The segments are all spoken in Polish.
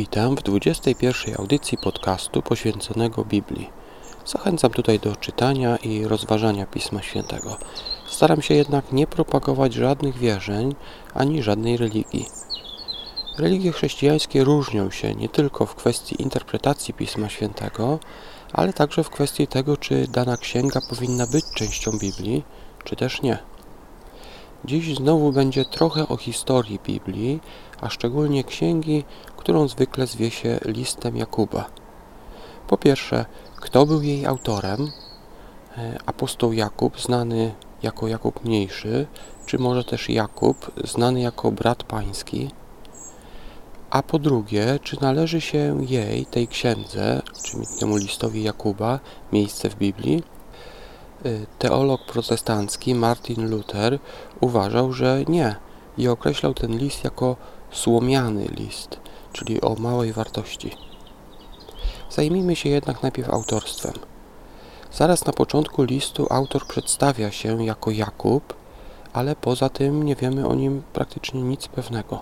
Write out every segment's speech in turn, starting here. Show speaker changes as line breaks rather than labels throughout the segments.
Witam w 21. audycji podcastu poświęconego Biblii. Zachęcam tutaj do czytania i rozważania Pisma Świętego. Staram się jednak nie propagować żadnych wierzeń ani żadnej religii. Religie chrześcijańskie różnią się nie tylko w kwestii interpretacji Pisma Świętego, ale także w kwestii tego, czy dana księga powinna być częścią Biblii, czy też nie. Dziś znowu będzie trochę o historii Biblii, a szczególnie księgi, którą zwykle zwie się listem Jakuba. Po pierwsze, kto był jej autorem? E, apostoł Jakub, znany jako Jakub Mniejszy, czy może też Jakub, znany jako brat pański. A po drugie, czy należy się jej, tej księdze, czyli temu listowi Jakuba, miejsce w Biblii? Y, teolog protestancki Martin Luther uważał, że nie i określał ten list jako słomiany list, czyli o małej wartości. Zajmijmy się jednak najpierw autorstwem. Zaraz na początku listu autor przedstawia się jako Jakub, ale poza tym nie wiemy o nim praktycznie nic pewnego.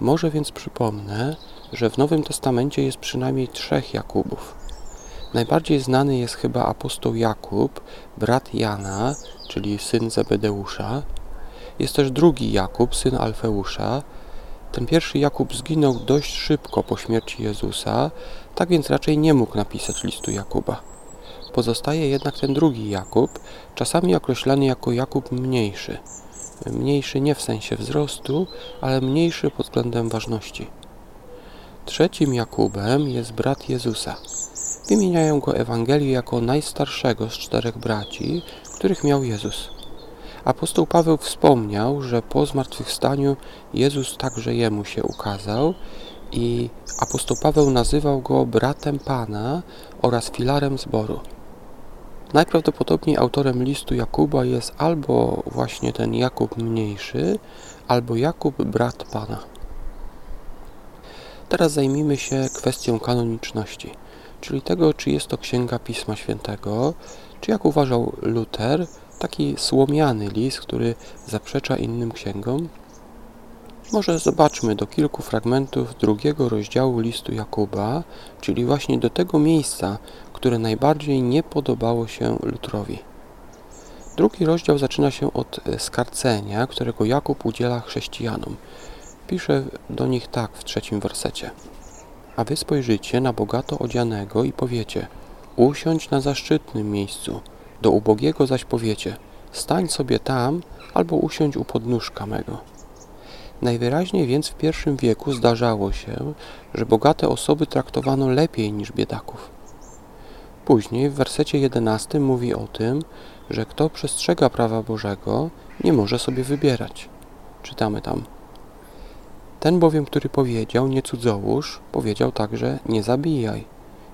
Może więc przypomnę, że w Nowym Testamencie jest przynajmniej trzech Jakubów. Najbardziej znany jest chyba apostoł Jakub, brat Jana, czyli syn Zebedeusza. Jest też drugi Jakub, syn Alfeusza. Ten pierwszy Jakub zginął dość szybko po śmierci Jezusa, tak więc raczej nie mógł napisać listu Jakuba. Pozostaje jednak ten drugi Jakub, czasami określany jako Jakub mniejszy. Mniejszy nie w sensie wzrostu, ale mniejszy pod względem ważności. Trzecim Jakubem jest brat Jezusa. Wymieniają go Ewangelii jako najstarszego z czterech braci, których miał Jezus. Apostoł Paweł wspomniał, że po zmartwychwstaniu Jezus także jemu się ukazał i apostoł Paweł nazywał go bratem Pana oraz filarem zboru. Najprawdopodobniej autorem listu Jakuba jest albo właśnie ten Jakub Mniejszy, albo Jakub brat Pana. Teraz zajmijmy się kwestią kanoniczności czyli tego, czy jest to księga Pisma Świętego, czy jak uważał Luther, taki słomiany list, który zaprzecza innym księgom. Może zobaczmy do kilku fragmentów drugiego rozdziału listu Jakuba, czyli właśnie do tego miejsca, które najbardziej nie podobało się Lutrowi. Drugi rozdział zaczyna się od skarcenia, którego Jakub udziela chrześcijanom. Pisze do nich tak w trzecim wersecie. A wy spojrzycie na bogato odzianego i powiecie, usiądź na zaszczytnym miejscu, do ubogiego zaś powiecie, stań sobie tam, albo usiądź u podnóżka mego. Najwyraźniej więc w pierwszym wieku zdarzało się, że bogate osoby traktowano lepiej niż biedaków. Później w wersecie 11 mówi o tym, że kto przestrzega prawa Bożego, nie może sobie wybierać. Czytamy tam. Ten bowiem, który powiedział nie cudzołóż, powiedział także nie zabijaj.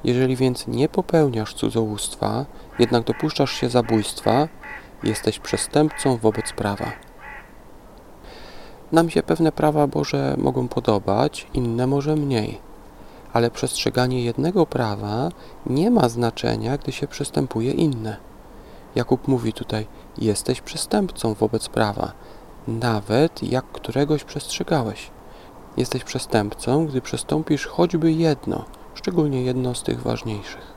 Jeżeli więc nie popełniasz cudzołóstwa, jednak dopuszczasz się zabójstwa, jesteś przestępcą wobec prawa. Nam się pewne prawa Boże mogą podobać, inne może mniej, ale przestrzeganie jednego prawa nie ma znaczenia, gdy się przestępuje inne. Jakub mówi tutaj, jesteś przestępcą wobec prawa, nawet jak któregoś przestrzegałeś. Jesteś przestępcą, gdy przestąpisz choćby jedno, szczególnie jedno z tych ważniejszych.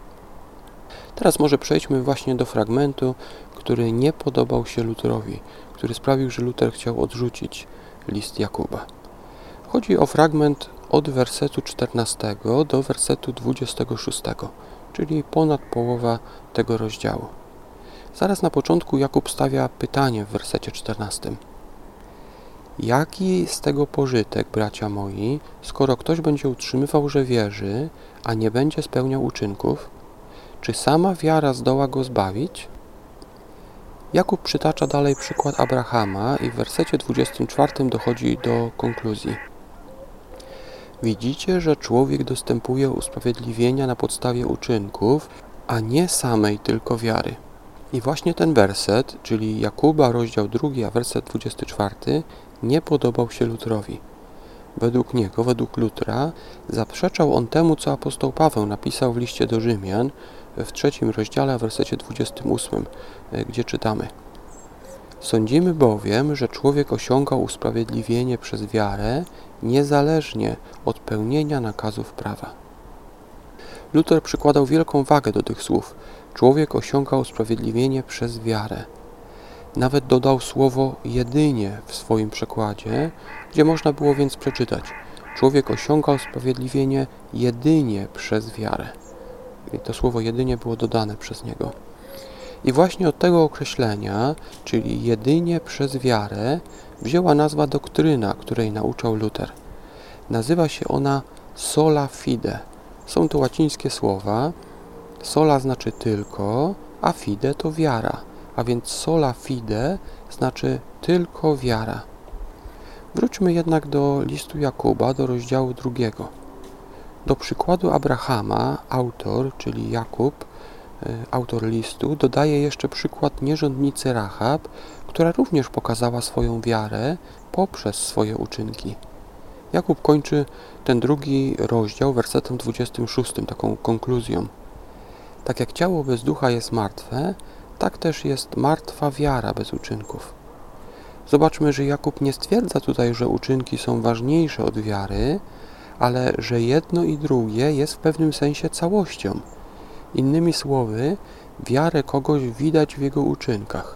Teraz może przejdźmy właśnie do fragmentu, który nie podobał się Luterowi, który sprawił, że Luter chciał odrzucić list Jakuba. Chodzi o fragment od wersetu 14 do wersetu 26, czyli ponad połowa tego rozdziału. Zaraz na początku Jakub stawia pytanie w wersecie 14. Jaki z tego pożytek, bracia moi, skoro ktoś będzie utrzymywał, że wierzy, a nie będzie spełniał uczynków? Czy sama wiara zdoła go zbawić? Jakub przytacza dalej przykład Abrahama i w wersecie 24 dochodzi do konkluzji. Widzicie, że człowiek dostępuje usprawiedliwienia na podstawie uczynków, a nie samej tylko wiary. I właśnie ten werset, czyli Jakuba, rozdział 2, a werset 24, nie podobał się Lutrowi. Według niego, według Lutra, zaprzeczał on temu, co apostoł Paweł napisał w liście do Rzymian w trzecim rozdziale, wersecie 28, e, gdzie czytamy Sądzimy bowiem, że człowiek osiągał usprawiedliwienie przez wiarę niezależnie od pełnienia nakazów prawa. Luther przykładał wielką wagę do tych słów. Człowiek osiągał usprawiedliwienie przez wiarę. Nawet dodał słowo jedynie w swoim przekładzie, gdzie można było więc przeczytać: Człowiek osiągał usprawiedliwienie jedynie przez wiarę. I to słowo jedynie było dodane przez niego. I właśnie od tego określenia, czyli jedynie przez wiarę, wzięła nazwa doktryna, której nauczał Luther. Nazywa się ona sola fide. Są to łacińskie słowa. Sola znaczy tylko, a fide to wiara. A więc sola fide znaczy tylko wiara. Wróćmy jednak do listu Jakuba, do rozdziału drugiego. Do przykładu Abrahama autor, czyli Jakub, e, autor listu, dodaje jeszcze przykład nierządnicy Rahab, która również pokazała swoją wiarę poprzez swoje uczynki. Jakub kończy ten drugi rozdział wersetem 26, taką konkluzją. Tak jak ciało bez ducha jest martwe, tak też jest martwa wiara bez uczynków. Zobaczmy, że Jakub nie stwierdza tutaj, że uczynki są ważniejsze od wiary, ale że jedno i drugie jest w pewnym sensie całością. Innymi słowy, wiarę kogoś widać w jego uczynkach.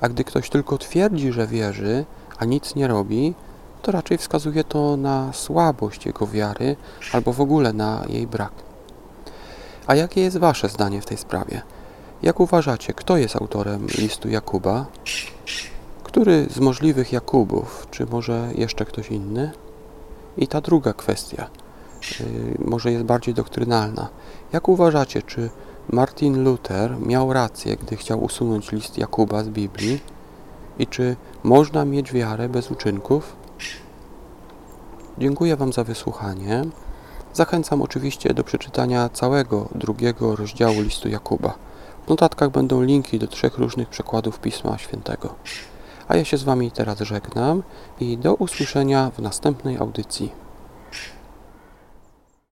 A gdy ktoś tylko twierdzi, że wierzy, a nic nie robi, to raczej wskazuje to na słabość jego wiary albo w ogóle na jej brak. A jakie jest Wasze zdanie w tej sprawie? Jak uważacie, kto jest autorem listu Jakuba? Który z możliwych Jakubów, czy może jeszcze ktoś inny? I ta druga kwestia, yy, może jest bardziej doktrynalna. Jak uważacie, czy Martin Luther miał rację, gdy chciał usunąć list Jakuba z Biblii? I czy można mieć wiarę bez uczynków? Dziękuję Wam za wysłuchanie. Zachęcam oczywiście do przeczytania całego drugiego rozdziału listu Jakuba. W notatkach będą linki do trzech różnych przekładów Pisma Świętego. A ja się z Wami teraz żegnam i do usłyszenia w następnej audycji.